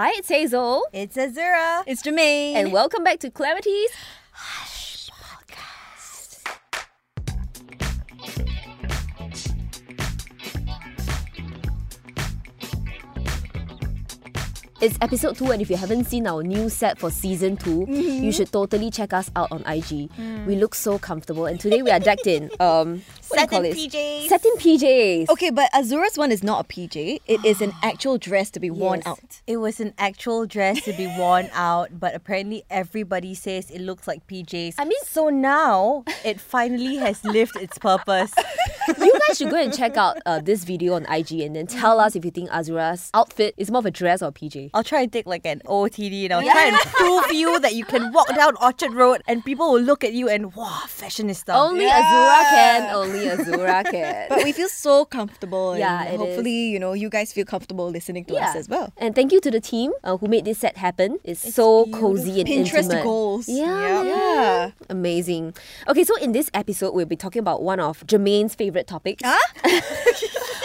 Hi, it's Hazel. It's Azura. It's Jermaine. And welcome back to Clarity's podcast. It's episode 2 and if you haven't seen our new set for season 2, you should totally check us out on IG. We look so comfortable and today we are decked in um what do you call Satin this? PJs. Satin PJs. okay, but Azura's one is not a PJ. It is an actual dress to be worn Yes. out. It was an actual dress to be worn out, but apparently everybody says it looks like PJs. I mean- so now it finally has lived its purpose. you guys should go and check out uh, this video on IG and then tell us if you think Azura's outfit is more of a dress or a PJ. I'll try and take like an OTD and I'll try and prove you that you can walk down Orchard Road and people will look at you and wow, fashionista. Only. Azura can. Only Azura can. But we feel so comfortable. Yeah, and hopefully, you know, you guys feel comfortable listening to us as well. And thank you to the team uh, who made this set happen. It's, so cozy and Pinterest intimate. goals. Yeah, Yep. Yeah. Amazing. Okay, so in this episode, we'll be talking about one of Jermaine's favorite topics.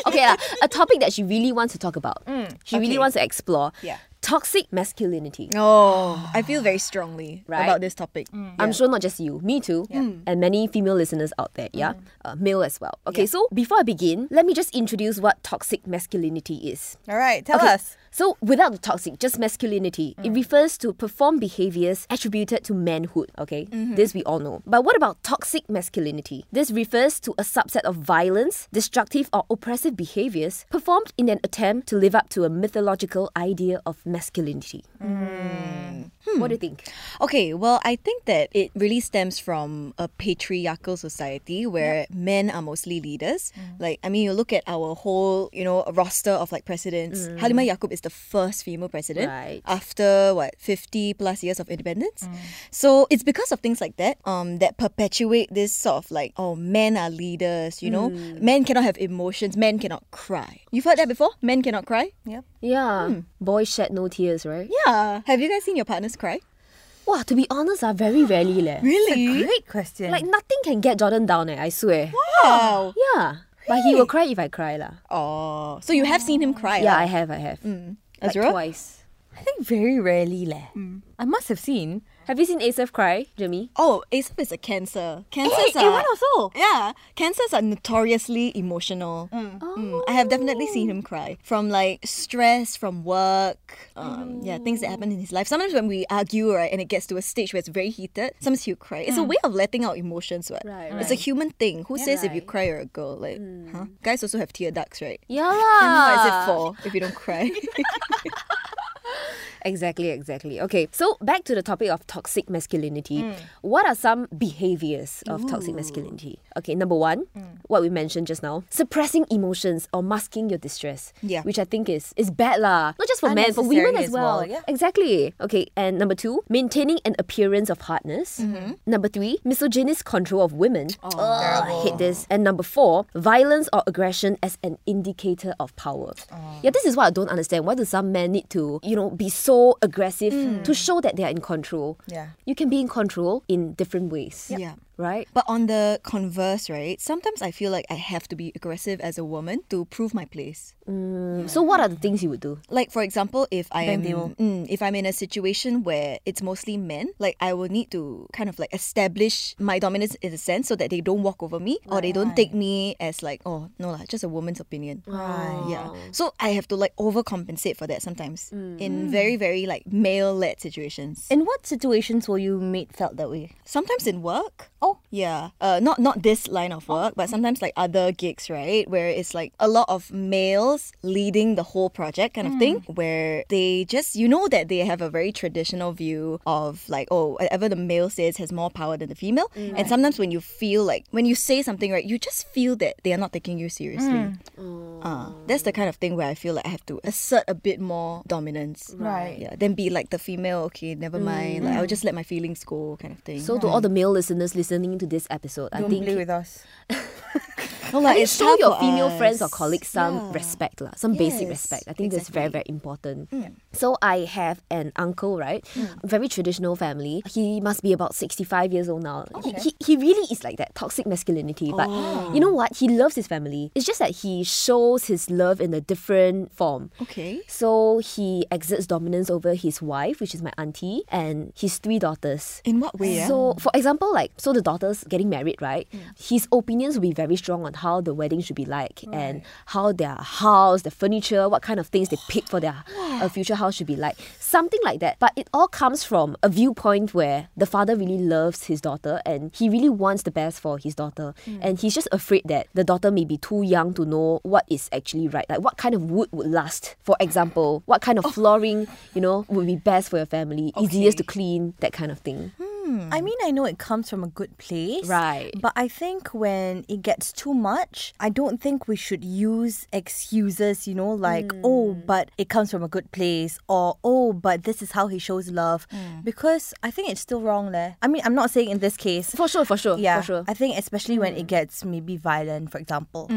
okay, lah, a topic that she really wants to talk about. she really wants to explore. Yeah. Toxic masculinity. Oh, I feel very strongly Right? about this topic. Mm. I'm sure not just you, me too, mm. and many female listeners out there, yeah? Mm. Uh, male as well. Okay, so before I begin, let me just introduce what toxic masculinity is. All right, tell Okay, us. So, without the toxic, just masculinity, it refers to perform behaviors attributed to manhood, okay? Mm-hmm. This we all know. But what about toxic masculinity? This refers to a subset of violence, destructive, or oppressive behaviors performed in an attempt to live up to a mythological idea of masculinity. Hmm. What do you think? Okay, well, I think that it really stems from a patriarchal society where men are mostly leaders. Mm. Like, I mean, you look at our whole, you know, roster of like presidents. Mm. Halimah Yacob is the first female president Right. after what fifty plus years of independence. Mm. So it's because of things like that um, that perpetuate this sort of like, oh, men are leaders. You know, men cannot have emotions. Men cannot cry. You've heard that before? Men cannot cry. Yep. Yeah, boys shed no tears, right? Yeah. Have you guys seen your partners cry? Wow, to be honest, ah, very rarely leh. Really? Great question. Like nothing can get Jordan down, eh, I swear. Wow. Yeah. Really? But he will cry if I cry lah. Oh, so you have seen him cry? Yeah, lah? I have, I have. Like Azura? twice. I think very rarely leh. I must have seen. Have you seen Asaf cry, Jimmy? Oh, Asaf is a cancer. Cancers eh, Hey, are. Awan also. Yeah, cancers are notoriously emotional. Mm. mm, I have definitely seen him cry from like stress from work, um, yeah, mm. things that happen in his life. Sometimes when we argue, right, and it gets to a stage where it's very heated, sometimes he'll cry. It's a mm. way of letting out emotions, right? Right, It's a human thing. Who says if you cry you're a girl? Like, huh? Guys also have tear ducts, right? Yeah What is it for if you don't cry? Exactly, exactly. Okay, so back to the topic of toxic masculinity. What are some behaviors of toxic masculinity? Okay, number one, what we mentioned just now, suppressing emotions or masking your distress. Yeah. Which I think is is bad lah. Not just for men, for women as as well. well, yeah. Exactly. Okay, and number two, maintaining an appearance of hardness. Number three, misogynist control of women. Oh, I hate this. And number four, violence or aggression as an indicator of power. Yeah, this is what I don't understand. Why do some men need to, you know, be so aggressive to mm. show that they are in control? Yeah. You can be in control in different ways. Yeah. Right? But on the converse, right, sometimes I feel like I have to be aggressive as a woman to prove my place. Mm, So what are the things you would do? Like for example, if I am mm, if I'm in a situation where it's mostly men, like I will need to kind of like establish my dominance in a sense so that they don't walk over me or they don't take me as like oh no lah, just a woman's opinion. Right. Yeah. So I have to like overcompensate for that sometimes in very very like male led situations. In what situations were you made felt that way? sometimes in work. Oh. Yeah. Uh, not not this line of work, but sometimes like other gigs, right? Where it's like a lot of males leading the whole project kind of thing, where they just you know that they have a very traditional view of like oh whatever the male says has more power than the female, and sometimes when you feel like when you say something right, you just feel that they are not taking you seriously. Uh, that's the kind of thing where I feel like I have to assert a bit more dominance. Right. Yeah. Then be like the female. Okay, never mind. Like I'll just let my feelings go, kind of thing. So to all the male listeners listening to this episode, I Don't think play with us. No lah, I it's show your female friends or colleagues some Yeah. respect, lah, some basic respect. I think that's very, very important. Mm. So I have an uncle, right? Mm. Very traditional family. He must be about 65 years old now. He, he, he really is like that, toxic masculinity. But oh. you know what? He loves his family. It's just that he shows his love in a different form. Okay. So he exerts dominance over his wife, which is my auntie, and his three daughters. In what way? So, ah? for example, like, so the daughters getting married, right? Mm. His opinions will be very strong on how the wedding should be like and how their house, their furniture, what kind of things they pick for their uh, future house should be like. Something like that. But it all comes from a viewpoint where the father really loves his daughter and he really wants the best for his daughter. And he's just afraid that the daughter may be too young to know what is actually right. Like, what kind of wood would last? For example, what kind of flooring, you know, would be best for your family, easiest to clean, that kind of thing. I mean, I know it comes from a good place. Right. But I think when it gets too much, I don't think we should use excuses, you know, like, oh, hmm. but it comes from a good place, or oh, but this is how he shows love. Hmm. Because I think it's still wrong there. I mean, I'm not saying in this case. For sure, for sure, Yeah, for sure. I think especially when it hmm. gets maybe violent, for example.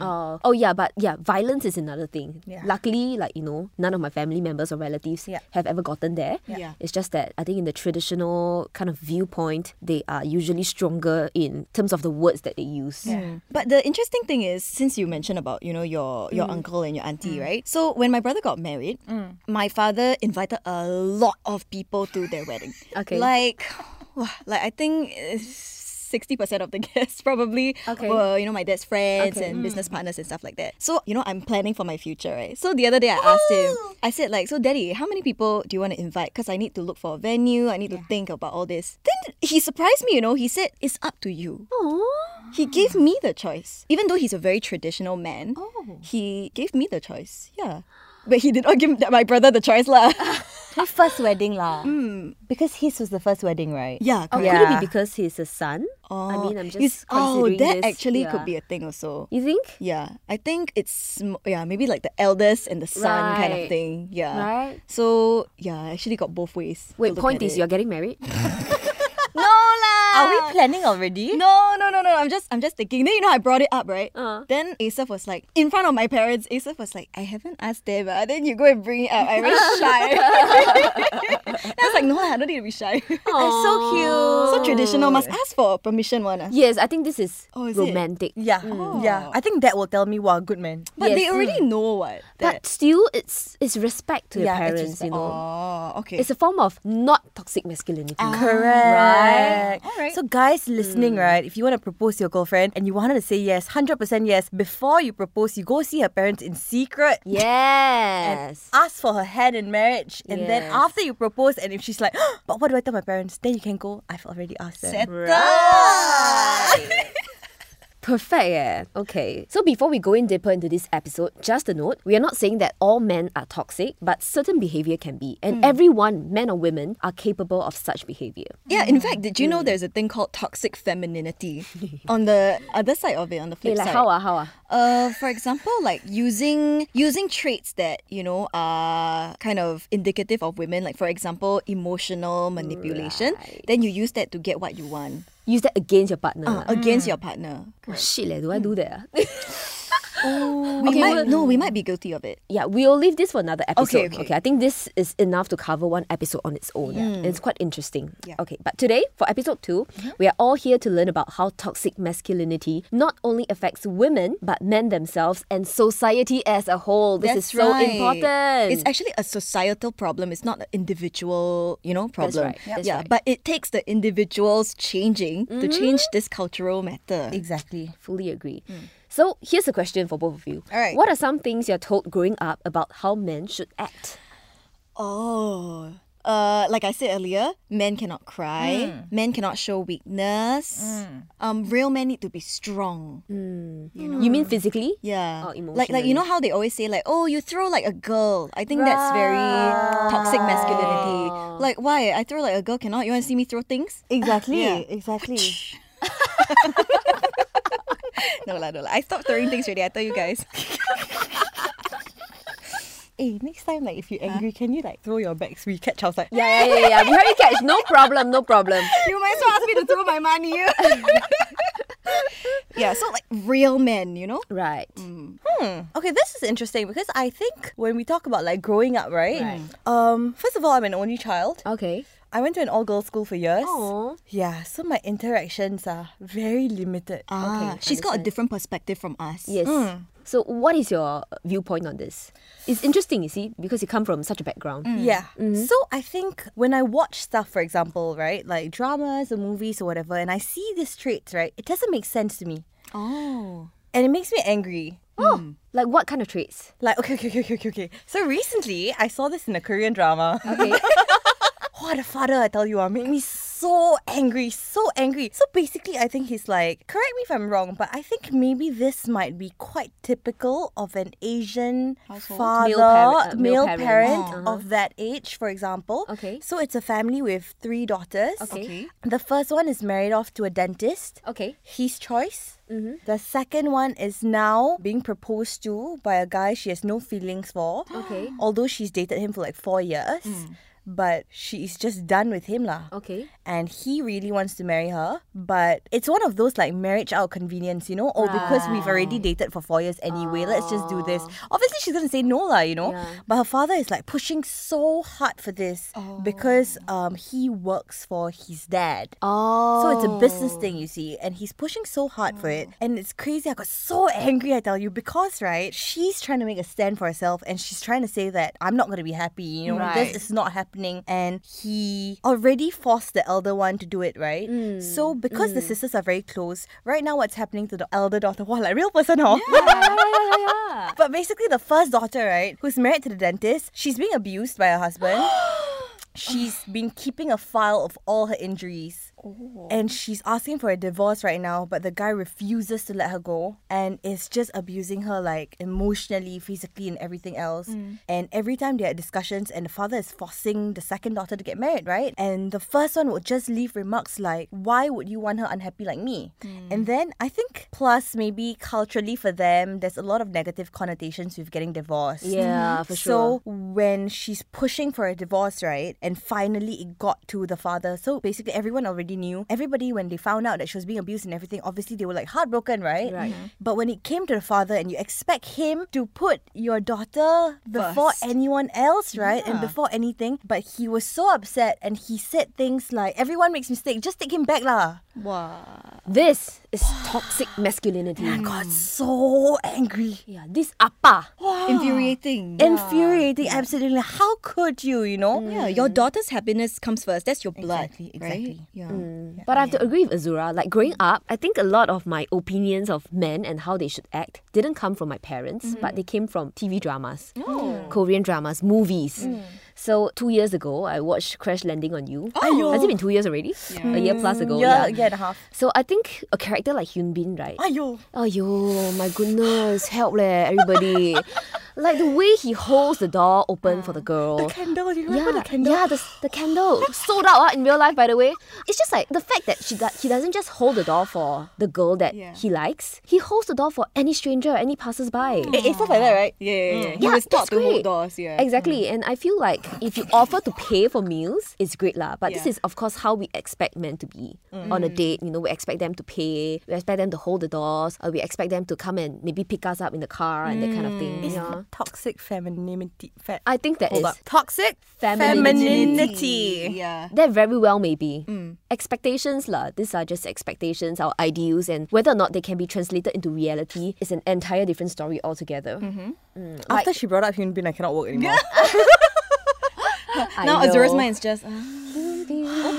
Uh, oh yeah, but yeah, violence is another thing. Yeah. Luckily, like you know, none of my family members or relatives Yeah. have ever gotten there. Yeah. It's just that I think in the traditional kind of viewpoint, they are usually stronger in terms of the words that they use. Mm. But the interesting thing is, since you mentioned about you know your your uncle and your auntie, right? So when my brother got married, my father invited a lot of people to their wedding. Okay. Like, like I think. Sixty percent of the guests probably Okay. were, you know, my dad's friends Okay. and business mm. partners and stuff like that. So, you know, I'm planning for my future, right? So the other day I asked him, I said, like, so daddy, how many people do you want to invite? Because I need to look for a venue, I need to think about all this. Then he surprised me, you know, he said, it's up to you. He gave me the choice. Even though he's a very traditional man, Oh. he gave me the choice. Yeah. But he did not give my brother the choice lah. His first wedding, lah. Mm. Because his was the first wedding, right? yeah, Or correct. could it be because he's a son? Oh, I mean, I'm just It's- oh, that this, actually yeah. could be a thing also. You think? Yeah, I think it's yeah maybe like the eldest and the son kind of thing. Yeah. Right. So yeah, I actually got both ways. Wait, point is it. you're getting married? no lah. Are we planning already? No, no, no, no. I'm just, I'm just thinking. Then you know, I brought it up, right? Uh. Then Asaf was like, in front of my parents. Asaf was like, I haven't asked them. ah." Then you go and bring it up. I'm very shy. then I was like, no, I don't need to be shy. It's so cute. so traditional. Must ask for permission, one. ah. yes, I think this is, Oh, is it? romantic. Yeah, yeah. I think that will tell me, wow, good man. But Yes. they already know what. But still, it's it's respect to your Yeah, it's parents, you know. Oh, okay. It's a form of not toxic masculinity. Correct. Alright. So, guys listening, hmm. right? If you want to propose to your girlfriend and you want her to say yes, hundred percent yes, before you propose, you go see her parents in secret. Yes. Ask for her hand in marriage, and then after you propose, and if she's like, "But what do I tell my parents?" Then you can go. I've already asked them. Perfect, yeah. Okay. So before we go in deeper into this episode, just a note, we are not saying that all men are toxic, but certain behavior can be. And everyone, men or women, are capable of such behavior. Yeah, in fact, did you know there's a thing called toxic femininity? on the other side of it, on the Hey, flip like side. how ah, how ah? Uh, for example, like using using traits that you know are kind of indicative of women, like for example, emotional manipulation. Then you use that to get what you want Use that against your partner. uh, against your partner. Oh, shit, leh, do I do that? ah? We Okay, might well- no, we might be guilty of it. yeah, we'll leave this for another episode. Okay, okay. I think this is enough to cover one episode on its own. Yeah. It's quite interesting. Yeah. Okay, but today, for episode 2 mm-hmm. we are all here to learn about how toxic masculinity not only affects women, but men themselves and society as a whole. This is so right. important. It's actually a societal problem. It's not an individual, you know, problem. right. That's Yeah, right. but it takes the individuals changing to mm-hmm. change this cultural matter. Exactly. Fully agree. Hmm. So here's a question for both of you. All right. What are some things you're told growing up about how men should act? Oh. Uh, like I said earlier, men cannot cry. Men cannot show weakness. Um, real men need to be strong. You mean physically? Yeah. Like like you know how they always say like, oh, you throw like a girl. I think that's very toxic masculinity. Like why? I throw like a girl cannot. You want to see me throw things? Exactly. Yeah. Exactly. No lah, no lah. I stopped throwing things already. I tell you guys. hey, next time, like if you're angry, can you like throw your bags? We catch outside. Yeah, yeah, yeah, yeah. We you catch. No problem, no problem. you might as well ask me to throw my money. Yeah, so like real men, you know? Right. Hmm. Okay, this is interesting because I think when we talk about like growing up, right? Right. Um, first of all, I'm an only child. Okay. I went to an all girls school for years. Aww. Yeah, so my interactions are very limited. Ah, Okay, she's got a different perspective from us. Yes. Mm. Mm. So, what is your viewpoint on this? It's interesting, you see, because you come from such a background. Mm. Yeah. Mm-hmm. Mm-hmm. So I think when I watch stuff, for example, right, like dramas or movies or whatever, and I see these traits, right, it doesn't make sense to me. Oh. And it makes me angry. Oh, hmm. like what kind of traits? Like, okay, okay, okay, okay, okay, okay. So recently, I saw this in a Korean drama. Okay. What a father, I tell you, uh, made me so angry, so angry. So basically, I think he's like, correct me if I'm wrong, but I think maybe this might be quite typical of an Asian Household? father, Male parent- uh, male, male parent, parent. Oh. of that age, for example. Okay. So it's a family with three daughters. Okay. Okay. The first one is married off to a dentist. okay. His choice. Mm-hmm. The second one is now being proposed to by a guy she has no feelings for. Okay. Although she's dated him for like four years. But she is just done with him lah. Okay. And he really wants to marry her. But it's one of those like marriage out of convenience, you know? Oh, because we've already dated for four years anyway, let's just do this. Obviously she's gonna say no lah, you know? Yeah. But her father is like pushing so hard for this because um he works for his dad. Oh. So it's a business thing, you see, and he's pushing so hard for it. And it's crazy. I got so angry, I tell you, because, right, she's trying to make a stand for herself and she's trying to say that I'm not going to be happy, you know, Right. this is not happening. And he already forced the elder one to do it, right? Mm. So because the mm. sisters are very close, right now what's happening to the elder daughter? Wow, like real person, huh? Yeah, yeah, yeah, But basically, the first daughter, right, who's married to the dentist, she's being abused by her husband. she's been keeping a file of all her injuries. And she's asking for a divorce right now, but the guy refuses to let her go and is just abusing her like emotionally, physically, and everything else. Mm. And every time they had discussions, and the father is forcing the second daughter to get married, right? And the first one would just leave remarks like, Why would you want her unhappy like me? Mm. And then I think, plus maybe culturally for them, there's a lot of negative connotations with getting divorced. Yeah, mm-hmm. for sure. So when she's pushing for a divorce, right, and finally it got to the father. So basically, everyone already knew. Everybody, when they found out that she was being abused and everything, obviously they were like heartbroken, right? Right. Mm-hmm. But when it came to the father, and you expect him to put your daughter before First. anyone else, right, and before anything, but he was so upset and he said things like, "Everyone makes mistakes. Just take him back, lah." Wow. This is toxic masculinity. I got hmm. so angry. Yeah, this appa. Infuriating. Infuriating, absolutely. How could you, you know? Mm. Yeah, your daughter's happiness comes first. That's your blood. Exactly, right? exactly. Yeah. Mm. Mm. But I have to agree with Azura. Like growing up, I think a lot of my opinions of men and how they should act didn't come from my parents, mm-hmm. but they came from TV dramas, oh. Korean dramas, movies. So two years ago, I watched Crash Landing on You. Oh. Has it been two years already? Yeah. A year plus ago. Yeah, Yeah. year and a half. So I think a character like Hyun Bin, right? Ayo. Ayo, my goodness, help leh, everybody. like the way he holds the door open for the ah, girl. The candle, do you remember yeah, the candle? yeah, the, the candle sold out ah, in real life. By the way, it's just like the fact that she do, he doesn't just hold the door for the girl that Yeah. he likes. He holds the door for any stranger, any passersby. It, it's stuff like that, right? Mm. Yeah, yeah, yeah. Mm. He Yeah, was taught that's to hold great. doors, yeah. Exactly, mm. and I feel like if you offer to pay for meals, it's great lah. But this is of course how we expect men to be on a date. You know, we expect them to pay, we expect them to hold the doors, or we expect them to come and maybe pick us up in the car and that kind of thing. Yeah. Toxic femininity. Fe- I think that is Hold up. Toxic Femininity. femininity. Yeah. That very well may be. Expectations lah. These are just expectations, our ideals, and whether or not they can be translated into reality is an entire different story altogether. Mm, After she brought up Hyun Bin, I cannot work anymore. I Now. Azura's mind is just. ah.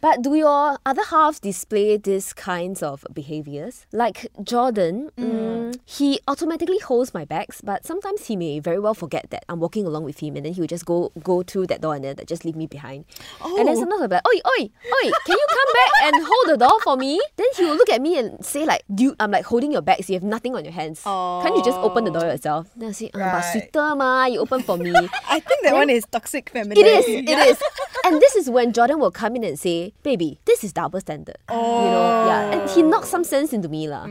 But do your other halves display these kinds of behaviors? Like Jordan, mm, he automatically holds my bags, but sometimes he may very well forget that I'm walking along with him, and then he will just go go through that door and then just leave me behind. And then Oh. sometimes I'll be like, "Oi, oi, oi, can you come back and hold the door for me?" Then he will look at me and say like, "Dude, I'm like holding your bags. You have nothing on your hands. Can't you just open the door yourself?" Then I say, ah, "But sweeter ma, you open for me." I think that one is toxic femininity. It is. It is. And this is when Jordan will come in and say, "Baby, this is double standard." You know, yeah. And he knocks some sense into me, lah.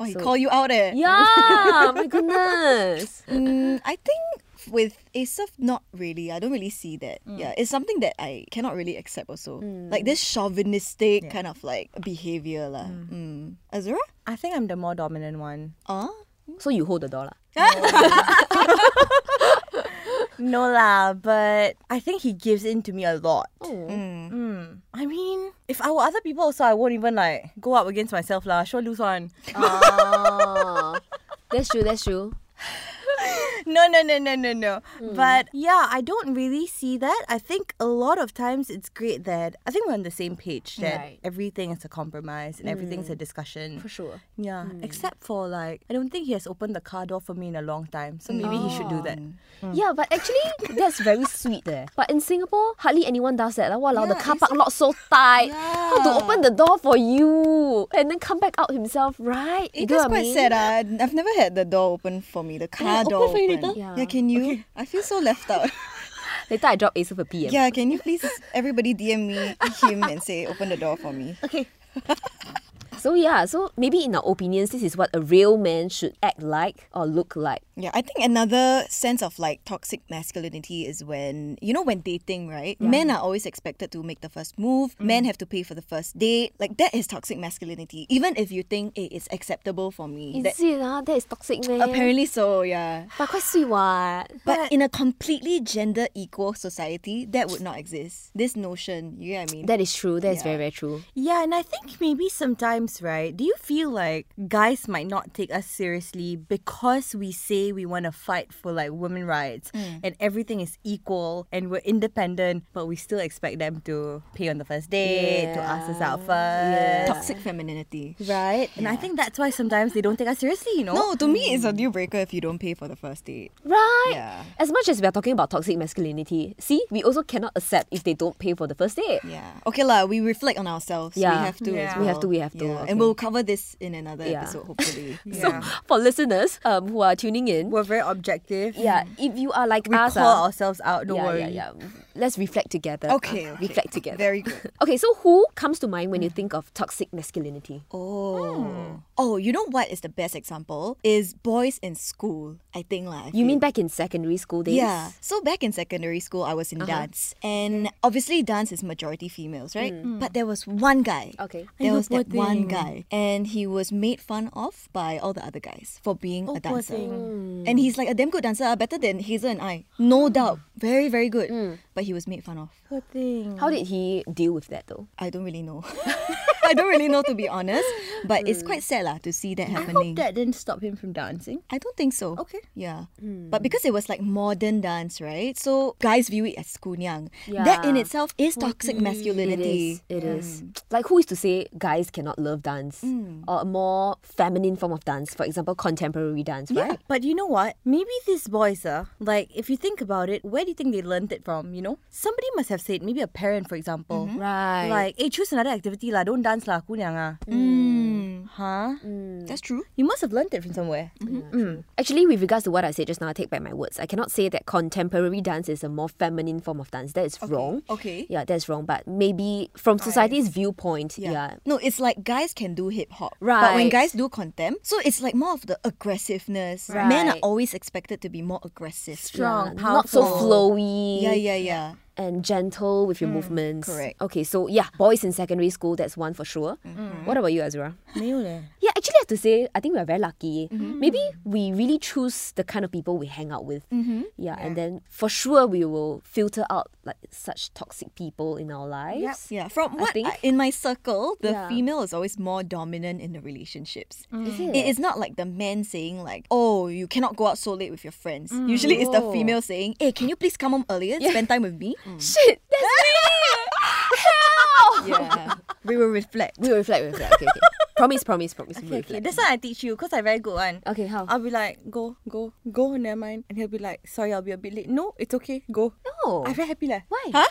Oh, he So- call you out eh? Yeah, my goodness. Mm, I think With Asaf, not really. I don't really see that. Mm. Yeah, it's something that I cannot really accept also. Like this chauvinistic kind of like behavior lah. Mm. Azura? I think I'm the more dominant one. Ah? So you hold the door lah. No lah, but I think he gives in to me a lot. Oh. Mm. I mean, if I were other people also, I won't even like go up against myself lah. I sure lose one. Ah, that's true. That's true. No, no, no, no, no, no. Hmm. But yeah, I don't really see that. I think a lot of times it's great that I think we're on the same page that Right. everything is a compromise and everything's a hmm. discussion. For sure. Yeah, hmm. except for like, I don't think he has opened the car door for me in a long time. So maybe he should do that. Yeah, but actually that's very sweet there. But in Singapore, hardly anyone does that. Like, wow, the car park lot so tight. How to open the door for you and then come back out himself, right? You It is what I quite mean? sad. Uh. I've never had the door open for me, the car open door for you open. later? Yeah. Yeah, can you? I feel so left out. Later I drop Asaf a PM. yeah, can you please everybody DM me him and say open the door for me? Okay. So yeah, so maybe in our opinions, this is what a real man should act like or look like. Yeah, I think another sense of like toxic masculinity is when, you know, when dating, right? Men are always expected to make the first move, Mm. men have to pay for the first date. Like, that is toxic masculinity. Even if you think hey, it's acceptable for me. Is That, it? Ah, that is toxic, man. apparently so, yeah. But quite sweet, what? But in a completely gender equal society, that would not exist. This notion, you get what I mean? That is true. That is Yeah. very, very true. Yeah, and I think maybe sometimes, right? Do you feel like guys might not take us seriously because we say we want to fight for like women rights and everything is equal and we're independent, but we still expect them to pay on the first date, to ask us out first. Toxic femininity. Right? And I think that's why sometimes they don't take us seriously, you know? No, to me, it's a deal breaker if you don't pay for the first date. Right? Yeah. As much as we are talking about toxic masculinity, see, we also cannot accept if they don't pay for the first date. Yeah. Okay, lah. We reflect on ourselves. Yeah. We have to. Yeah. As We have to, we have to, Yeah. okay. And we'll cover this in another Yeah. episode, hopefully. So for listeners um, who are tuning in, We're very objective. yeah, if you are like We us, call ah, ourselves out, don't yeah, worry. yeah, yeah. Let's reflect together. Okay, Uh, okay. Reflect together. Very good. Okay, so who comes to mind when you think of toxic masculinity? Oh. Oh, you know what is the best example? Is boys in school, I think. lah. I You mean back in secondary school days? Yeah. So back in secondary school, I was in uh-huh. dance. And obviously, dance is majority females, right? Mm. But there was one guy. Okay. There Ay, was poor that one guy. And he was made fun of by all the other guys for being Oh, a poor dancer. thing. And he's like a damn good dancer, better than Hazel and I. No hmm. doubt. Very, very good. Hmm. But he was made fun of. Poor thing. How did he deal with that though? I don't really know. I don't really know to be honest. But it's quite sad lah to see that happening. I happening. hope that didn't stop him from dancing. I don't think so. Okay. Yeah. Hmm. But because it was like modern dance, right? So guys view it as kunyang. Yeah. That in itself is toxic It masculinity. is. It is. Like who is to say guys cannot love dance hmm. or a more feminine form of dance? For example, contemporary dance, Yeah, right? but you know what? Maybe these boys are like, if you think about it, where do you think they learned it from? You know, somebody must have said, maybe a parent, for example, mm-hmm. Right. like, "Hey, choose another activity lah. Don't dance lah, kunyang ah." Mm. mm. Huh? Mm. That's true. You must have learned it from somewhere. Mm-hmm. Mm. Actually, with regards to what I said just now, I take back my words. I cannot say that contemporary dance is a more feminine form of dance. That is wrong. Okay. Yeah, that's wrong. But maybe from society's viewpoint, yeah. No, it's like guys can do hip hop. Right. But when guys do contem, so it's like more of the aggressiveness. Right. Men are always expected to be more aggressive. Strong, Yeah, not so powerful. flowy. Yeah, yeah, yeah and gentle with your mm, movements. Correct. Okay, so yeah, boys in secondary school, that's one for sure. Mm-hmm. What about you, Azura? Eh? yeah, actually, I have to say, I think we are very lucky. Mm-hmm. Maybe we really choose the kind of people we hang out with. Mm-hmm. Yeah, yeah, and then for sure we will filter out like such toxic people in our lives. Yep. Yeah, from what I think. I, in my circle, the yeah. female is always more dominant in the relationships. Mm. Is it? it is not like the men saying like, "Oh, you cannot go out so late with your friends." Mm. Usually, it's the oh. female saying, "Hey, can you please come home earlier? Yeah. Spend time with me." Shit, that's me! Hell! Yeah, we will reflect. We will reflect, we will reflect. Okay, okay. promise, promise, promise. we will Okay, okay. reflect. That's why I teach you because I very good one. Okay, how? I'll be like, go, go, go, never mind. And he'll be like, sorry, I'll be a bit late. No, it's okay, go. no. I'm very happy lah. Why? Huh?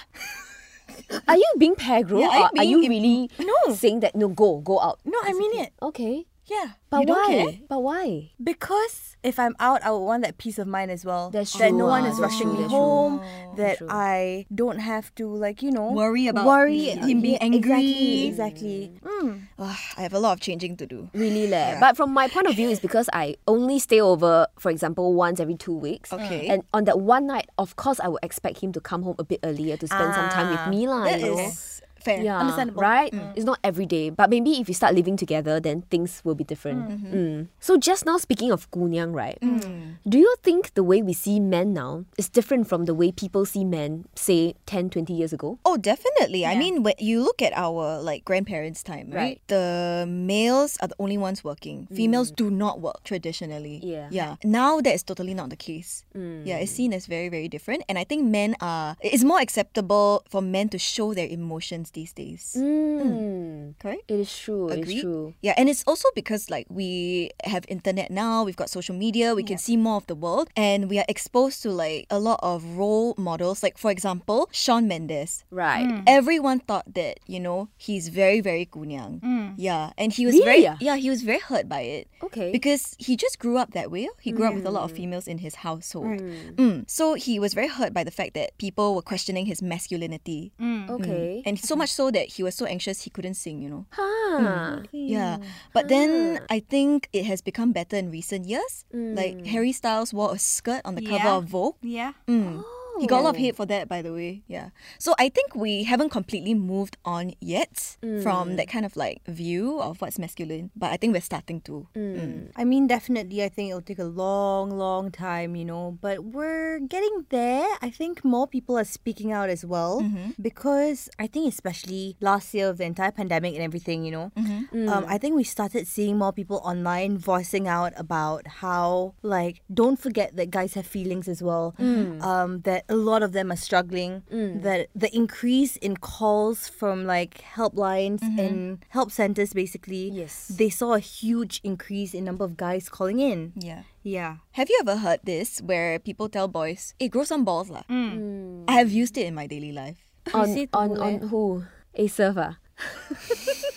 Are you being pegro Yeah, or are you are you really No. saying that no, go, go out? No, I mean it. Okay. Yeah. But you don't why? care? But why? Because if I'm out, I would want that peace of mind as well. That's That no one Ah, is that's rushing true, me home. true. That true. I don't have to like you know Worry about worry him being angry. Exactly. Exactly. Mm. Ugh, I have a lot of changing to do. Really leh. But from my point of view, it's because I only stay over, for example, once every two weeks. Okay. And on that one night, of course, I would expect him to come home a bit earlier to spend some time with Ah, me lah. That you know? is fair. Yeah, Understandable. right? Mm. It's not every day, but maybe if you start living together, then things will be different. Mm-hmm. Mm. So just now, speaking of kunyang, right? Mm. Do you think the way we see men now is different from the way people see men, say 10, 20 years ago? Oh, definitely. I mean, when you look at our like grandparents' time, right? Right. The males are the only ones working. Mm. Females do not work traditionally. Yeah. Yeah. Now that is totally not the case. Yeah, it's seen as very, very different. And I think men are it's more acceptable for men to show their emotions these days. Mm. Correct? It is true. It is Agreed? true. Yeah, and it's also because like we have internet now, we've got social media, we can see more of the world, and we are exposed to like a lot of role models. Like for example, Shawn Mendes. Right. Everyone thought that you know he's very very kunyang. Yeah, and he was Really very ah? yeah he was very hurt by it. Okay. Because he just grew up that way. Oh. He grew up with a lot of mm. females in his household. Mm. So he was very hurt by the fact that people were questioning his masculinity. Mm. Mm. Okay. And so much so that he was so anxious he couldn't sing, you know. Huh. Yeah. But then I think it has become better in recent years. Like Harry Styles wore a skirt on the cover of Vogue. Yeah. Mm. Oh. He got a lot of hate for that, by the way. Yeah. So I think we haven't completely moved on yet from that kind of like view of what's masculine. But I think we're starting to. Mm. I mean, definitely, I think it'll take a long, long time, you know, but we're getting there. I think more people are speaking out as well because I think, especially last year of the entire pandemic and everything, you know, um, I think we started seeing more people online voicing out about how, like, don't forget that guys have feelings as well, um, that a lot of them are struggling, mm. that the increase in calls from like helplines mm-hmm. and help centers basically Yes. they saw a huge increase in number of guys calling in. Yeah. Yeah. Have you ever heard this where people tell boys, hey, grow some balls lah? Mm. I have used it in my daily life. on, on, on who? A server.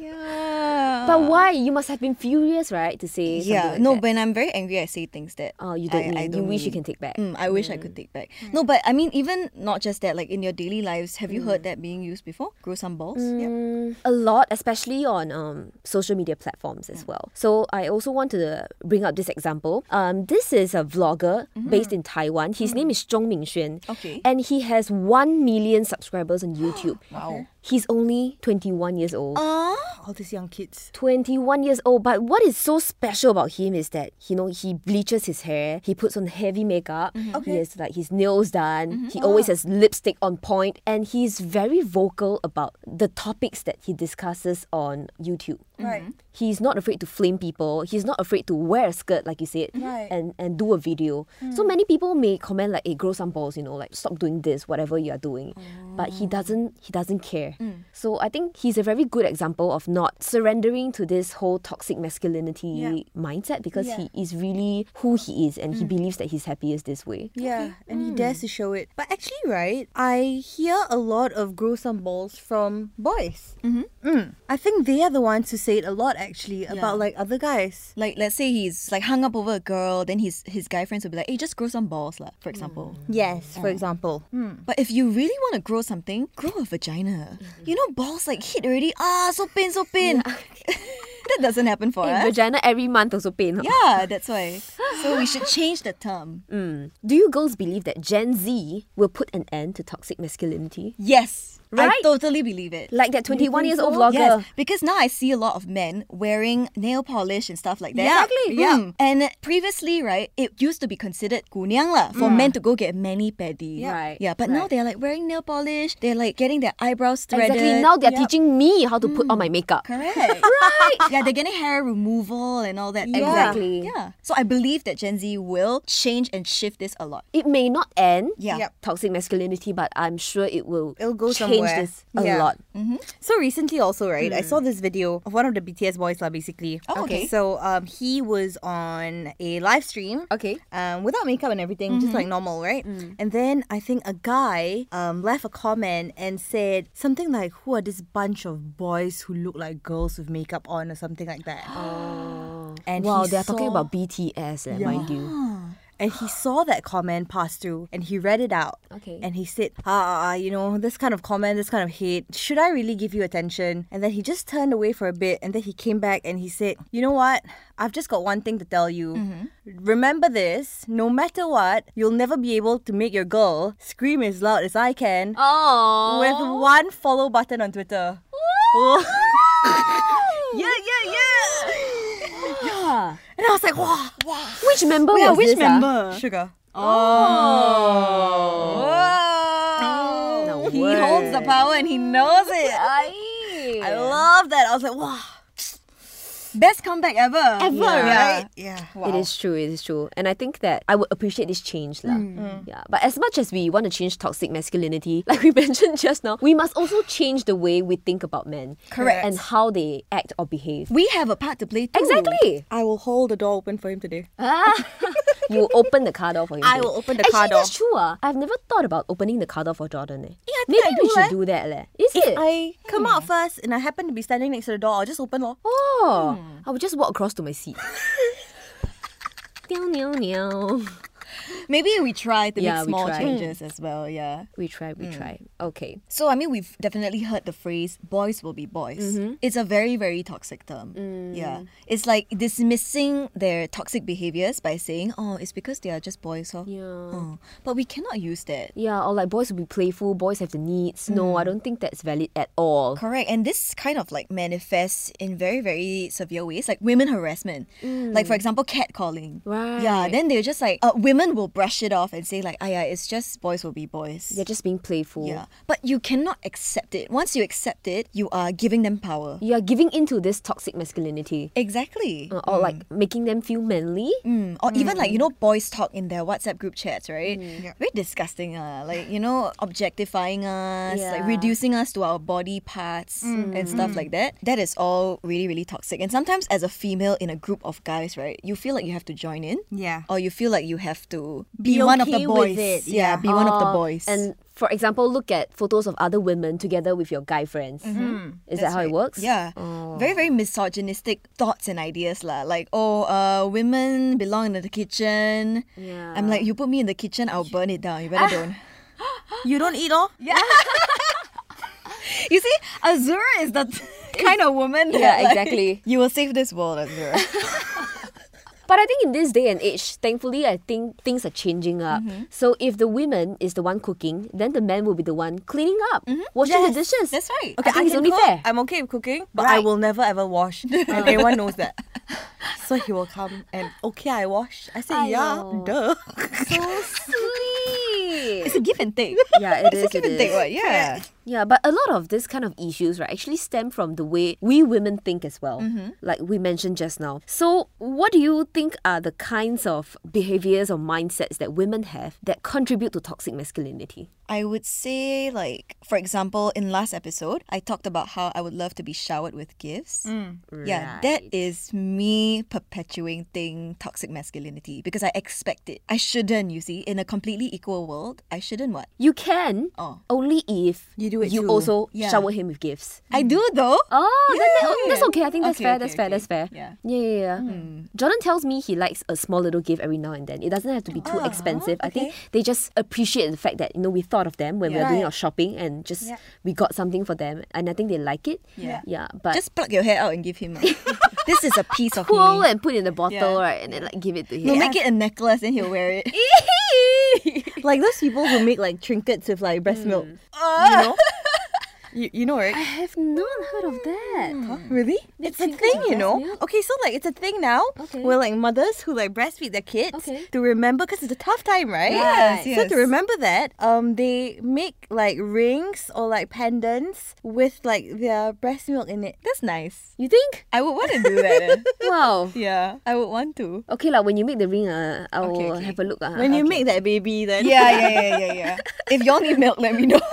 Yeah. But why? You must have been furious, right, to say yeah, like no, that. when I'm very angry, I say things that Oh, you don't I, I don't you wish you can take back. Mm, I wish I could take back. No, but I mean, even not just that, like in your daily lives, have you heard that being used before? Grow some balls? Yeah. Mm, a lot, especially on um, social media platforms as well. So I also want to bring up this example. Um, this is a vlogger based in Taiwan. His name is Zhong Mingxuan. Okay. And he has 1 million subscribers on YouTube. Wow. He's only 21 years old. Ah, All these young kids. 21 years old, but what is so special about him is that you know he bleaches his hair, he puts on heavy makeup, mm-hmm. he has like his nails done, mm-hmm. he oh, always has lipstick on point, and he's very vocal about the topics that he discusses on YouTube. Right. Mm-hmm. He's not afraid to flame people. He's not afraid to wear a skirt, like you said, Right. and, and do a video. So mm. many people may comment like, "Hey, grow some balls," you know, like stop doing this, whatever you are doing. But he oh. doesn't. He doesn't care. Mm. So I think he's a very good example of not surrendering to this whole toxic masculinity Yeah. mindset because Yeah. he is really who he is, and he mm. believes that he's happiest this way. Yeah, and he hmm. dares to show it. But actually, right, I hear a lot of grow some balls from boys. Mm-hmm. I think they are the ones who say it a lot, actually, about like other guys. like let's say he's like hung up over a girl, then his his guy friends will be like, "Hey, just grow some balls, lah," for example. Yes, for example. But if you really want to grow something, grow a vagina. You know, balls like hit already. Ah, so pain, so pain. that doesn't happen for Hey, us. vagina every month also pain. huh? Yeah, that's why. So we should change the term. Mm. Do you girls believe that Gen Z will put an end to toxic masculinity? Yes. I totally believe it. Like that 21 years old vlogger. Yes, because now I see a lot of men wearing nail polish and stuff like that. Yeah. Exactly. Yeah. Mm. And previously, right, it used to be considered kunyang lah for mm. men to go get mani pedi. Yeah. Right, Yeah, but now they're like wearing nail polish. They're like getting their eyebrows threaded. Exactly. Now they're Yup. teaching me how to put on mm. my makeup. Correct. right. Yeah, they're getting hair removal and all that. Yeah. Exactly. Yeah. So I believe that Gen Z will change and shift this a lot. It may not end Yeah. Yep. toxic masculinity, but I'm sure it will It'll go change changed this a Yeah. lot. So recently, also, right, I saw this video of one of the BTS boys, lah, basically. Oh, okay. So um, he was on a live stream. Okay. Um, without makeup and everything, just like normal, right? And then I think a guy um, left a comment and said something like, "Who are this bunch of boys who look like girls with makeup on?" or something like that. And wow, they're talking about BTS, eh, mind you. And he saw that comment pass through and he read it out. Okay. And he said, ah, ah, ah, you know, this kind of comment, this kind of hate, should I really give you attention? And then he just turned away for a bit and then he came back and he said, you know what? I've just got one thing to tell you. Mm-hmm. Remember this no matter what, you'll never be able to make your girl scream as loud as I can Oh. with one follow button on Twitter. yeah, yeah, yeah. Yeah. And I was like, wow, wow. Which member Yeah, was which this, ah? member? Suga. Oh. No he holds the power and he knows it. Aye. I love that. I was like, wow. Best comeback ever. Ever, Yeah. right? Yeah. It is true, it is true. And I think that I would appreciate this change. lah. Yeah. But as much as we want to change toxic masculinity, like we mentioned just now, we must also change the way we think about men. Correct. And how they act or behave. We have a part to play too. Exactly. I will hold the door open for him today. Ah. you open the car door for him. I will open the Actually, car door. that's true. Ah. I've never thought about opening the car door for Jordan. Eh. Yeah, I think Maybe I we do, should eh. do that. Leh. Is If it? I come out first and I happen to be standing next to the door, I'll just open lor. Oh, I would just walk across to my seat. Meow, meow, meow. Maybe we try to Yeah, make small changes as well. Yeah. We try, we mm. try. Okay. So I mean, we've definitely heard the phrase "boys will be boys." Mm-hmm. It's a very, very toxic term. Mm. Yeah, it's like dismissing their toxic behaviors by saying, "Oh, it's because they are just boys." Huh? Yeah. Oh. But we cannot use that. Yeah, or like boys will be playful, boys have the needs. No, mm. I don't think that's valid at all. Correct. And this kind of like manifests in very, very severe ways, like women harassment. Like, for example, catcalling. Wow. Yeah, then they're just like, uh, women will brush it off and say, like, ah, yeah, it's just boys will be boys. They're just being playful. Yeah. But you cannot accept it. Once you accept it, you are giving them power. You are giving into this toxic masculinity. Exactly. Uh, or like making them feel manly. Mm. Or even like, you know, boys talk in their WhatsApp group chats, right? Yeah. Very disgusting. Uh. Like, you know, objectifying us, like reducing us to our body parts and stuff like that. That is all really, really toxic. And sometimes as a female in a group of guys, right, you feel like you have to join in. Yeah. Or you feel like you have to be, Be one of the okay with boys. it, Yeah, yeah. be one of the Oh, boys. And for example, look at photos of other women together with your guy friends. Is that how it works? Yeah. Very, very misogynistic thoughts and ideas. lah. Like, oh, uh, women belong in the kitchen. Yeah. I'm like, you put me in the kitchen, I'll burn it down. You better don't. You don't eat all? You see, Azura is the kind of woman that, Yeah, like, exactly. you will save this world, Azura. But I think in this day and age, thankfully, I think things are changing up. Mm-hmm. So if the woman is the one cooking, then the man will be the one cleaning up, washing the dishes. That's right. Okay, I think it's can only cook. fair. I'm okay with cooking, but I will never ever wash. and everyone knows that. So he will come and okay, I wash. I say, yeah, Aiyo. duh. so sweet. It's a give and take. Yeah, it is. It's a give it and take, is. what? Yeah. Yeah, but a lot of this kind of issues, right, actually stem from the way we women think as well, mm-hmm. like we mentioned just now. So, what do you think are the kinds of behaviors or mindsets that women have that contribute to toxic masculinity? I would say, like, for example, in last episode, I talked about how I would love to be showered with gifts. Mm, yeah, that is me perpetuating toxic masculinity because I expect it. I shouldn't, you see, in a completely equal world, I shouldn't what? You can Oh. only if You do it you too. also Yeah. shower him with gifts. I do though. Oh, that- Yeah. that's okay. I think that's Okay, fair. okay, that's fair. That's fair. Yeah. Yeah, yeah, yeah. Jordan tells me he likes a small little gift every now and then. It doesn't have to be too expensive. I think they just appreciate the fact that you know we thought of them when we were doing our shopping and just we got something for them, and I think they like it. Yeah. yeah. But Just pluck your hair out and give him. ah. this is a piece of cool me. and put it in the bottle, right, and then like give it to him. No, make it a necklace and he'll wear it. like those people who make like trinkets with like breast milk. Mm. You know? You, you know, right? I have not heard of that. Really? It's a thing, you know. milk? Okay, so like it's a thing now. Okay. Where like mothers who like breastfeed their kids Okay. to remember because it's a tough time, right? Yes, So to remember that, um, they make like rings or like pendants with like their breast milk in it. That's nice. You think? I would want to do that. eh. Wow. yeah, I would want to. Okay, like when you make the ring, uh, I will Okay, okay. have a look. Uh, When you make that baby, then Yeah, yeah, yeah, yeah, yeah. If y'all need milk, let me know.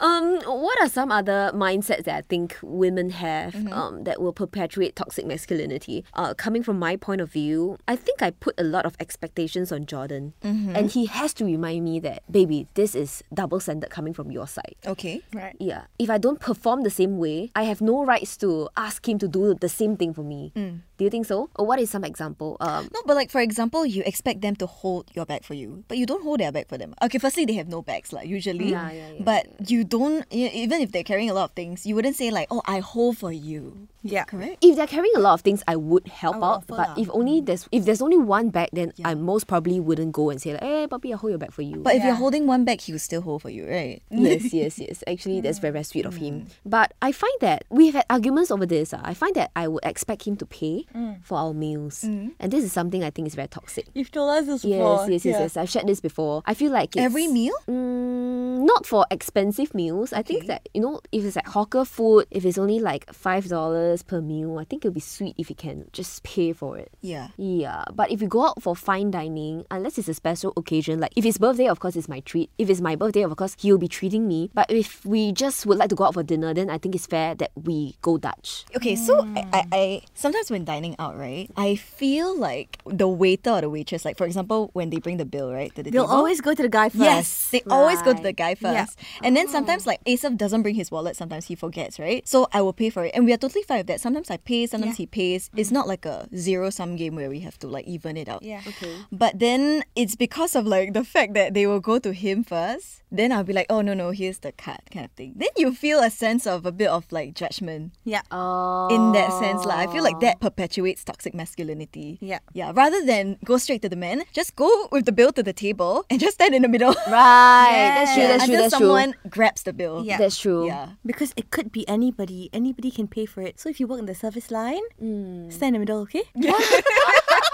Um, what are some other mindsets that I think women have Mm-hmm. um, that will perpetuate toxic masculinity? Uh, coming from my point of view, I think I put a lot of expectations on Jordan, Mm-hmm. and he has to remind me that, baby, this is double standard coming from your side. Okay. Right. Yeah. If I don't perform the same way, I have no rights to ask him to do the same thing for me. Mm. Do you think so? Or what is some example? Um, No, but like for example, you expect them to hold your bag for you, but you don't hold their bag for them. Okay, firstly they have no bags like usually. Yeah, yeah, yeah, But you don't even if they're carrying a lot of things, you wouldn't say like, "Oh, I hold for you." Yeah. Correct. if they're carrying a lot of things, I would help I will out. offer But lah. if only there's if there's only one bag, then I most probably wouldn't go and say like, "Hey, puppy, I hold your bag for you." But if you're holding one bag, he will still hold for you, right? yes, yes, yes. Actually, that's very, very sweet of him. Mm. But I find that we've had arguments over this. ah. I find that I would expect him to pay Mm. for our meals, and this is something I think is very toxic. You've told us this Yes, before. yes, yes, yeah. yes. I've shared this before. I feel like it's, Every meal? Mm, not for expensive meals. I think that you know, if it's like hawker food, if it's only like five dollars per meal, I think it'll be sweet if you can just pay for it. Yeah. Yeah, but if you go out for fine dining, unless it's a special occasion, like if it's birthday, of course it's my treat. If it's my birthday, of course he'll be treating me. But if we just would like to go out for dinner, then I think it's fair that we go Dutch. Okay, so I, I, I sometimes when dining out, right, I feel like the waiter or the waitress, like for example, when they bring the bill, right, to the They'll table, always go to the guy first. Yes, they always go to the Right. guy Yeah. first. And then sometimes like Asaf doesn't bring his wallet, sometimes he forgets, right? So I will pay for it. And we are totally fine with that. Sometimes I pay, sometimes he pays. It's mm. not like a zero sum game where we have to like even it out. Yeah. Okay. But then it's because of like the fact that they will go to him first. Then I'll be like, oh no no, here's the card kind of thing. Then you feel a sense of a bit of like judgment Yeah. Oh. in that sense. Like I feel like that perpetuates toxic masculinity. Yeah. Yeah. Rather than go straight to the man, just go with the bill to the table and just stand in the middle. Right. That's true. Yeah. That's true. Until That's someone grabs the bill. Yeah. That's true. Yeah. Because it could be anybody. Anybody can pay for it. So if you work in the service line, Mm. stand in the middle, okay?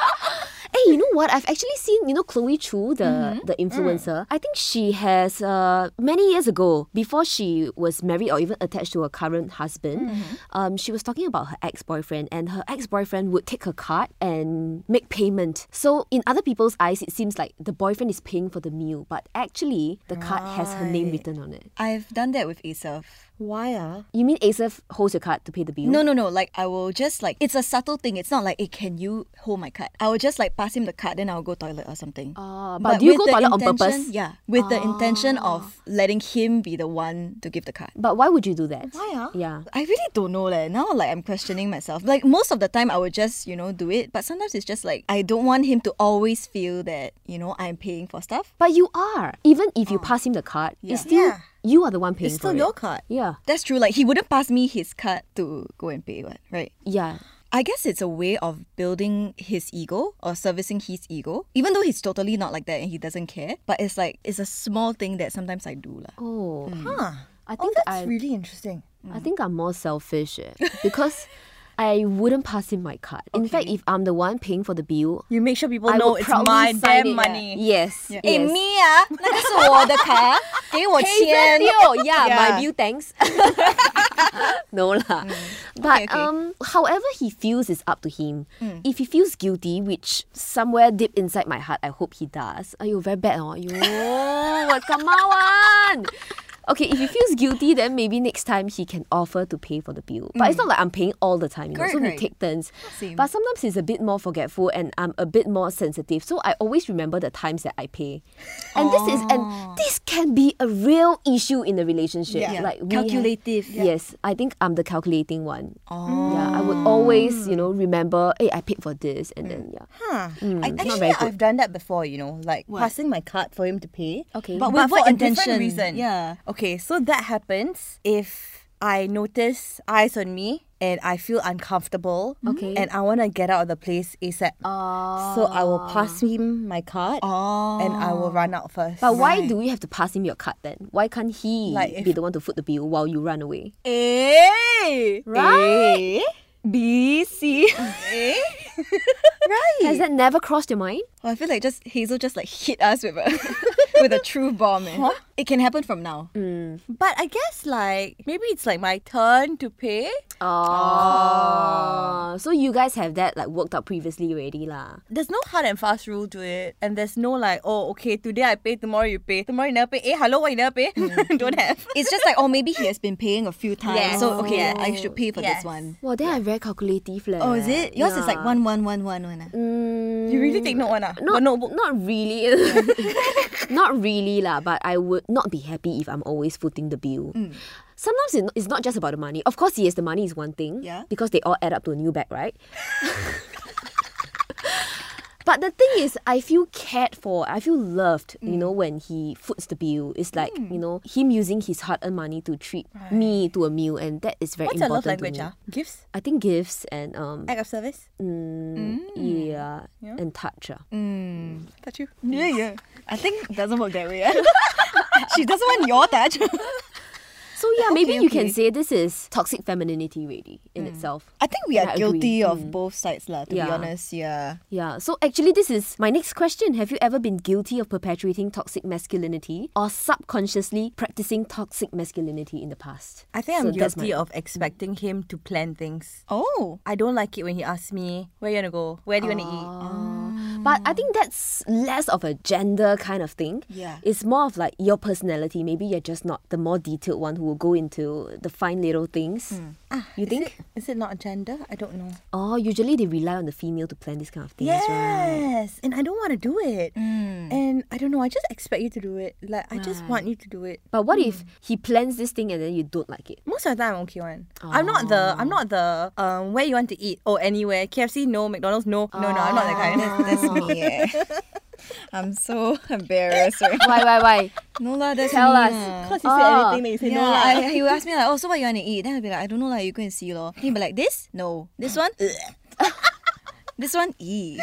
You know what? I've actually seen, you know, Chloe Chu, the Mm-hmm. the influencer. I think she has uh, many years ago, before she was married or even attached to her current husband, Mm-hmm. um, she was talking about her ex boyfriend, and her ex boyfriend would take her card and make payment. So in other people's eyes, it seems like the boyfriend is paying for the meal, but actually the card has her name written on it. I've done that with Asaf. Why ah? You mean Asaf holds your card to pay the bill? No, no, no. Like I will just like it's a subtle thing. It's not like, hey, can you hold my card? I will just like pass him the card, then I'll go toilet or something. Ah, but do you go toilet on purpose? Yeah, with the intention of letting him be the one to give the card. But why would you do that? Why ah? Yeah. I really don't know leh. Now like I'm questioning myself. Like most of the time I would just, you know, do it. But sometimes it's just like I don't want him to always feel that, you know, I'm paying for stuff. But you are. Even if you pass him the card, it's still Yeah. You are the one paying for. It's still your it. card. Yeah. That's true. Like he wouldn't pass me his card to go and pay, what, right? Yeah. I guess it's a way of building his ego or servicing his ego, even though he's totally not like that and he doesn't care. But it's like it's a small thing that sometimes I do lah. Oh. Huh. I Oh, think that's I really interesting. I think I'm more selfish eh, because I wouldn't pass him my card. In fact, if I'm the one paying for the bill, You make sure people I know would it's proudly my sign damn it. money. Yes. Eh, yes. me 啊，那个是我的卡，给我 Hey, 钱。 Daniel, yeah, Yeah. my bill, thanks. no lah. But Okay, okay. um, however he feels is up to him. Mm. If he feels guilty, which somewhere deep inside my heart, I hope he does. Ayo, very bad oh. Ayo, what kamawan? Okay, if he feels guilty, then maybe next time he can offer to pay for the bill. But it's not like I'm paying all the time, you know, Mm. Correct, so we take turns. Same. But sometimes he's a bit more forgetful and I'm a bit more sensitive. So I always remember the times that I pay. And this is and this can be a real issue in the relationship. Yeah. Like we have- Calculative. Yes, I think I'm the calculating one. Oh. Yeah, I would always, you know, remember, hey, I paid for this, and then yeah. Huh. Mm, I, actually I've done that before, you know, like passing my card for him to pay. Okay. But But with what for a different reason. Yeah. Okay, so that happens if I notice eyes on me and I feel uncomfortable. Okay. And I want to get out of the place ASAP. So I will ah. pass him my card Oh. and I will run out first. But why Right. do we have to pass him your card then? Why can't he Like be the one to foot the bill while you run away? A, Right? A, B, C. A. Has that never crossed your mind? Well, I feel like just Hazel just like hit us with a with a true bomb. eh? It can happen from now. But I guess like maybe it's like my turn to pay. Oh. So you guys have that like worked out previously already lah. There's no hard and fast rule to it, and there's no like, oh, okay, today I pay, tomorrow you pay, tomorrow you never pay. Eh, hello, why you never pay? Don't have. It's just like, oh, maybe he has been paying a few times. Yes. So, okay, Yes. I should pay for Yes. this one. Well, they are very calculative leh. Oh, is it? Yours is like Yeah. One, one, one, one, one. ah. Mm, You really take note one ah? not, One notebook. not really. not really lah, but I would not be happy if I'm always footing the bill. Mm. Sometimes it- it's not just about the money. Of course, yes, the money is one thing. Yeah. Because they all add up to a new bag, right? But the thing is, I feel cared for. I feel loved, you Mm. know, when he foots the bill. It's like, you know, him using his hard earned money to treat me to a meal. And that is very important. What's your love language? to me. Ah, gifts, I think gifts and, um, act of service. mm, yeah, Yeah. and touch. ah. Mm. Touch you. Yeah, yeah. I think it doesn't work that way. she doesn't want your touch. So yeah, maybe you can say this is toxic femininity really in itself. I think we And are I agree. guilty of Mm. both sides, lah. To be honest, yeah. Yeah. So actually this is my next question. Have you ever been guilty of perpetuating toxic masculinity or subconsciously practicing toxic masculinity in the past? I think I'm So guilty my- of expecting him to plan things. Oh. I don't like it when he asks me, where you wanna go? Where do you wanna eat? Ah. But I think that's less of a gender kind of thing. Yeah. It's more of like your personality. Maybe you're just not the more detailed one who go into the fine little things. Ah, You is think? It, is it not a gender? I don't know. Oh, usually they rely on the female to plan these kind of things, right? Yes, and I don't want to do it. Mm. And I don't know. I just expect you to do it. Like I just want you to do it. But what if he plans this thing and then you don't like it? Most of the time, I'm okay one. I'm not the. I'm not the. Um, where you want to eat? Oh, anywhere. KFC? No. McDonald's? No. No, no. I'm not that kind. That's me. eh. I'm so embarrassed. Right? Why, why, why? No lah, that's Tell me us. lah. Because you Oh. say anything, then you say no lah. I, he will ask me like, oh, so what you want to eat? Then I'll be like, I don't know lah. You go and see lor. He'll be like, this? No. This one? This one? E.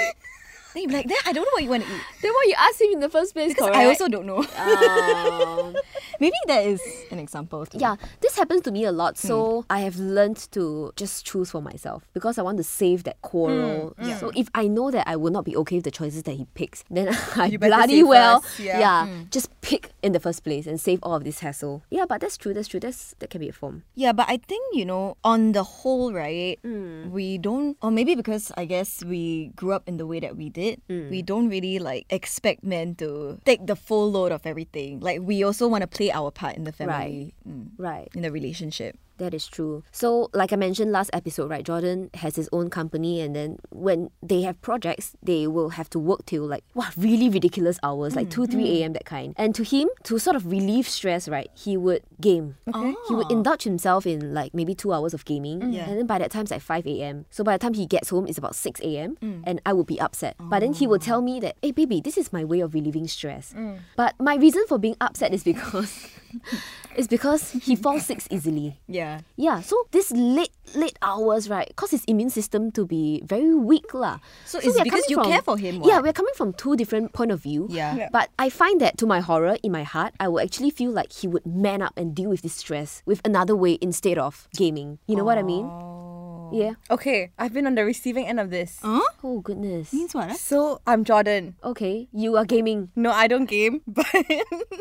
Then he'll be like, then I don't know what you want to eat. Then why you ask him in the first place? Because I also don't know. Um, Maybe that is an example. Too. yeah, this happens to me a lot. So I have learned to just choose for myself because I want to save that quarrel. So if I know that I will not be okay with the choices that he picks, then I You bloody well, first, yeah. just pick in the first place and save all of this hassle. Yeah, but that's true. That's true. That's that can be a form. Yeah, but I think, you know, on the whole, right, Mm. we don't, or maybe because I guess we grew up in the way that we did, Mm. we don't really like expect men to take the full load of everything. Like, we also want to play our part in the family, mm, Right. in the relationship. That is true. So, like I mentioned last episode, right? Jordan has his own company, and then when they have projects, they will have to work till like wow, really ridiculous hours, like two, three mm-hmm. a.m. that kind. And to him, to sort of relieve stress, right, he would game. Okay. He would oh. indulge himself in like maybe two hours of gaming, mm. Yeah. and then by that time it's like five a.m. So by the time he gets home, it's about six a.m. Mm. and I would be upset. But then he would oh. tell me that, "Hey, baby, this is my way of relieving stress." Mm. But my reason for being upset is because. It's because he falls sick easily. Yeah. Yeah, so this late late hours, right, cause his immune system to be very weak lah. So it's we because you from- care for him, Yeah, we're coming from two different point of view. Yeah. Yeah. But I find that to my horror, in my heart, I will actually feel like he would man up and deal with this stress with another way instead of gaming. You know what I mean? Oh. Yeah. Okay, I've been on the receiving end of this. Huh? Oh goodness. Means what? ah? So I'm Jordan. Okay, you are gaming. No, I don't game, but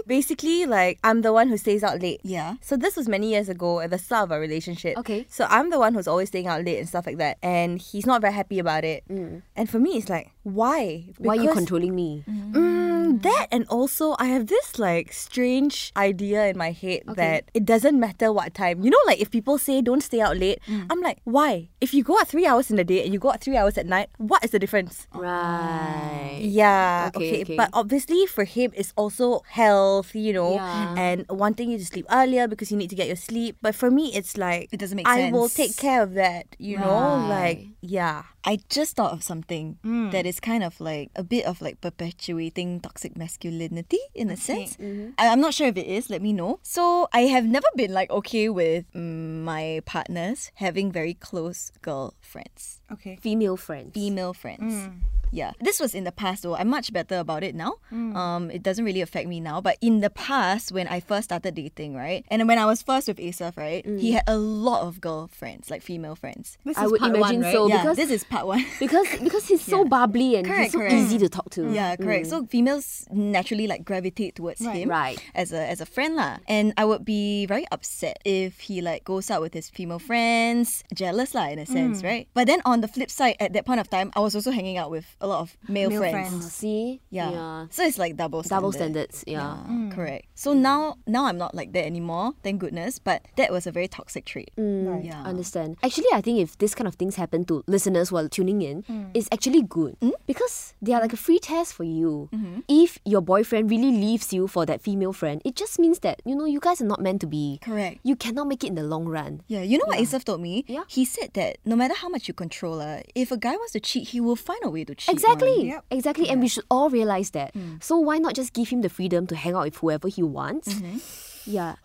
basically, like I'm the one who stays out late. Yeah. So this was many years ago at the start of our relationship. Okay. So I'm the one who's always staying out late and stuff like that, and he's not very happy about it. And for me, it's like, why? Why are you controlling me? Mm, Um, that and also I have this like strange idea in my head Okay. that it doesn't matter what time. You know, like if people say don't stay out late, mm. I'm like, why? If you go out three hours in the day and you go out three hours at night, what is the difference? Right. Yeah. Okay, okay. But obviously for him it's also health, you know, Yeah. Mm-hmm. and wanting you to sleep earlier because you need to get your sleep. But for me it's like It doesn't make I will take care of that, you know? Like yeah. I just thought of something mm. that is kind of like a bit of like perpetuating toxic masculinity in a sense. I- I'm not sure if it is, let me know. So I have never been like okay with mm, my partners having very close girlfriends, Okay. Female friends. female friends. Yeah. This was in the past though. I'm much better about it now. Mm. Um, it doesn't really affect me now. But in the past, when I first started dating, right? And when I was first with Asaf, right? He mm. had a lot of girlfriends, like female friends. This I is would part imagine one, right? so yeah, because this is part one. because because he's so bubbly and Correct, he's so correct. easy to talk to. Yeah, correct. Mm. So females naturally like gravitate towards him Right. as a as a friend lah. And I would be very upset if he like goes out with his female friends, jealous lah in a sense, right? But then on the flip side, at that point of time, I was also hanging out with a lot of male, Male friends. friends. See? Yeah. So it's like double standard. Double standards. Yeah. Yeah, correct. So now now I'm not like that anymore, thank goodness. But that was a very toxic trait. Mm, Yeah. Understand. Actually, I think if this kind of things happen to listeners while tuning in, Mm. it's actually good because they are like a free test for you. Mm-hmm. If your boyfriend really leaves you for that female friend, it just means that you know you guys are not meant to be. Correct. You cannot make it in the long run. Yeah, you know what Asaf told me? Yeah. He said that no matter how much you control her, if a guy wants to cheat, he will find a way to cheat. Exactly. Yep. Exactly. And we should all realize that. Mm. So why not just give him the freedom to hang out with whoever he wants? Mm-hmm. Yeah.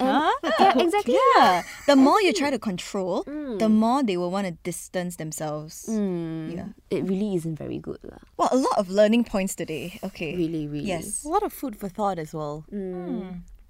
And, yeah, exactly. Yeah. The more you try to control, the more they will want to distance themselves. Yeah. It really isn't very good. lah. Well, a lot of learning points today. Okay. Really, really. Yes. A lot of food for thought as well.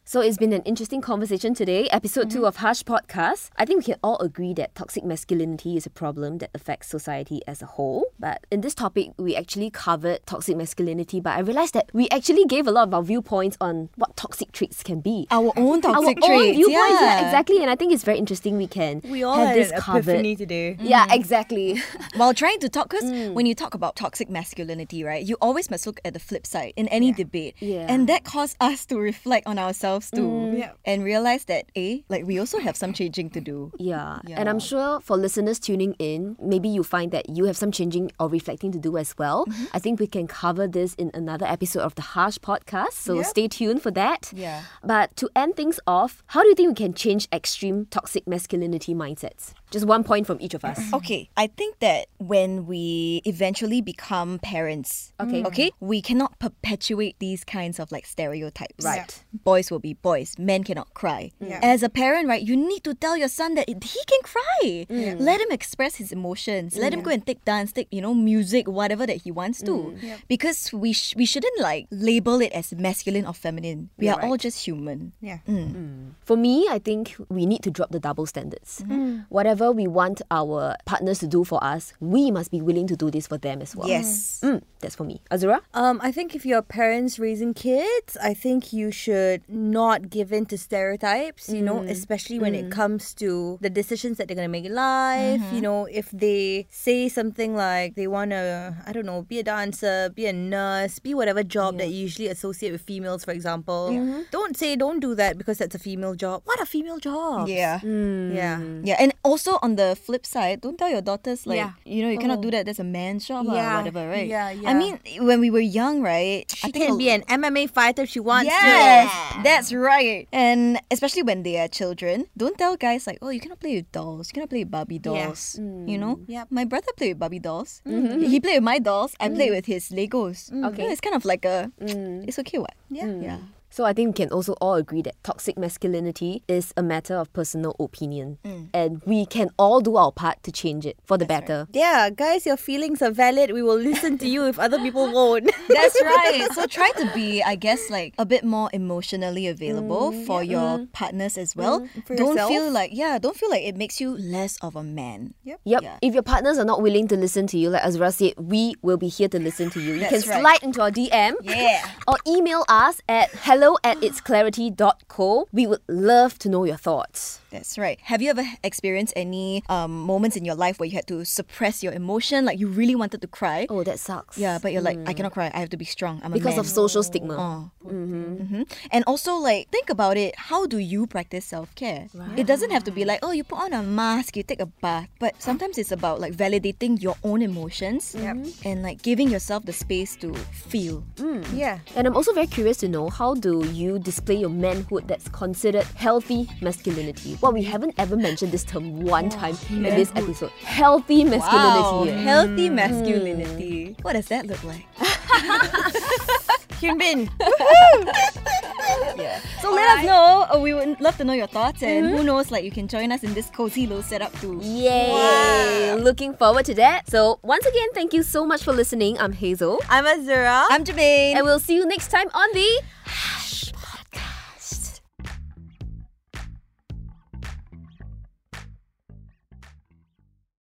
So it's been an interesting conversation today, episode two of Hush Podcast. I think we can all agree that toxic masculinity is a problem that affects society as a whole. But in this topic, we actually covered toxic masculinity, but I realized that we actually gave a lot of our viewpoints on what toxic traits can be. Our own toxic our traits. own viewpoints, yeah. yeah. exactly. And I think it's very interesting we can We all have had this covered. today. Yeah, exactly. While trying to talk, because Mm. when you talk about toxic masculinity, right, you always must look at the flip side in any debate. Yeah. And that caused us to reflect on ourselves too. Yeah. And realize that, eh, like we also have some changing to do. Yeah. Yeah. And I'm sure for listeners tuning in, maybe you find that you have some changing or reflecting to do as well. Mm-hmm. I think we can cover this in another episode of the Hush podcast. So Yep. stay tuned for that. Yeah. But to end things off, how do you think we can change extreme toxic masculinity mindsets? Just one point from each of us. Okay, I think that when we eventually become parents, Okay. okay, we cannot perpetuate these kinds of like stereotypes. Right. Boys will be boys, men cannot cry. Yeah. As a parent, right, you need to tell your son that he can cry. Mm. Let him express his emotions. Let him go and take dance, take, you know, music, whatever that he wants to. Mm. Because we sh- we shouldn't like label it as masculine or feminine. We You're are all right. just human. Yeah. Mm. For me, I think we need to drop the double standards. Mm-hmm. Whatever we want our partners to do for us, we must be willing to do this for them as well. Yes. Mm, that's for me. Azura? Um, I think if you're parents raising kids, I think you should not give in to stereotypes, you know, mm. especially when it mm. comes to the decisions that they're going to make in life. You mm-hmm. know, if they say something like they want to, I don't know, be a dancer, be a nurse, be whatever job that you usually associate with females, for example, mm-hmm. don't say, don't do that because that's a female job. What a female job? Yeah. Yeah. Mm. Yeah, and also on the flip side, don't tell your daughters like Yeah. you know you cannot do oh. that. That's a man's job or Yeah. whatever, right? Yeah, yeah. I mean, when we were young, right? She I think can be an MMA fighter if she wants Yes, to. that's right. And especially when they are children, don't tell guys like, oh, you cannot play with dolls. You cannot play with Barbie Yeah. dolls. You mm. know? Yeah. My brother played with Barbie dolls. Mm-hmm. He, he played with my dolls. I played mm. with his Legos. Okay. Yeah, it's kind of like a, mm. it's okay, what? Yeah. Yeah. So I think we can also all agree that toxic masculinity is a matter of personal opinion. Mm. And we can all do our part to change it for the better. Yeah, guys, your feelings are valid. We will listen to you if other people won't. That's right. So try to be, I guess, like a bit more emotionally available mm, for your mm-hmm. partners as well. Mm, for don't yourself. feel like yeah, don't feel like it makes you less of a man. Yep. Yep. Yeah. If your partners are not willing to listen to you, like Azura said, we will be here to listen to you. You That's can right. slide into our DM Yeah. or email us at hello at itsclarity.co. We would love to know your thoughts. That's right. Have you ever experienced any um, moments in your life where you had to suppress your emotion, like you really wanted to cry? Oh, that sucks. Yeah, but you're like, I cannot cry. I have to be strong. I'm a Because of social stigma. Oh. hmm And also, like, think about it. How do you practice self care? It doesn't have to be like, oh, you put on a mask, you take a bath. But sometimes it's about like validating your own emotions and like giving yourself the space to feel. yeah. And I'm also very curious to know how do you display your manhood that's considered healthy masculinity? Well, we haven't ever mentioned this term one time in this episode. Healthy Wow, masculinity. eh? healthy masculinity. What does that look like? Hyun Bin. yeah. So let us know. Uh, we would love to know your thoughts, and who knows, like you can join us in this cozy little setup too. Yay! Looking forward to that. So, once again, thank you so much for listening. I'm Hazel. I'm Azura. I'm Jabane. And we'll see you next time on the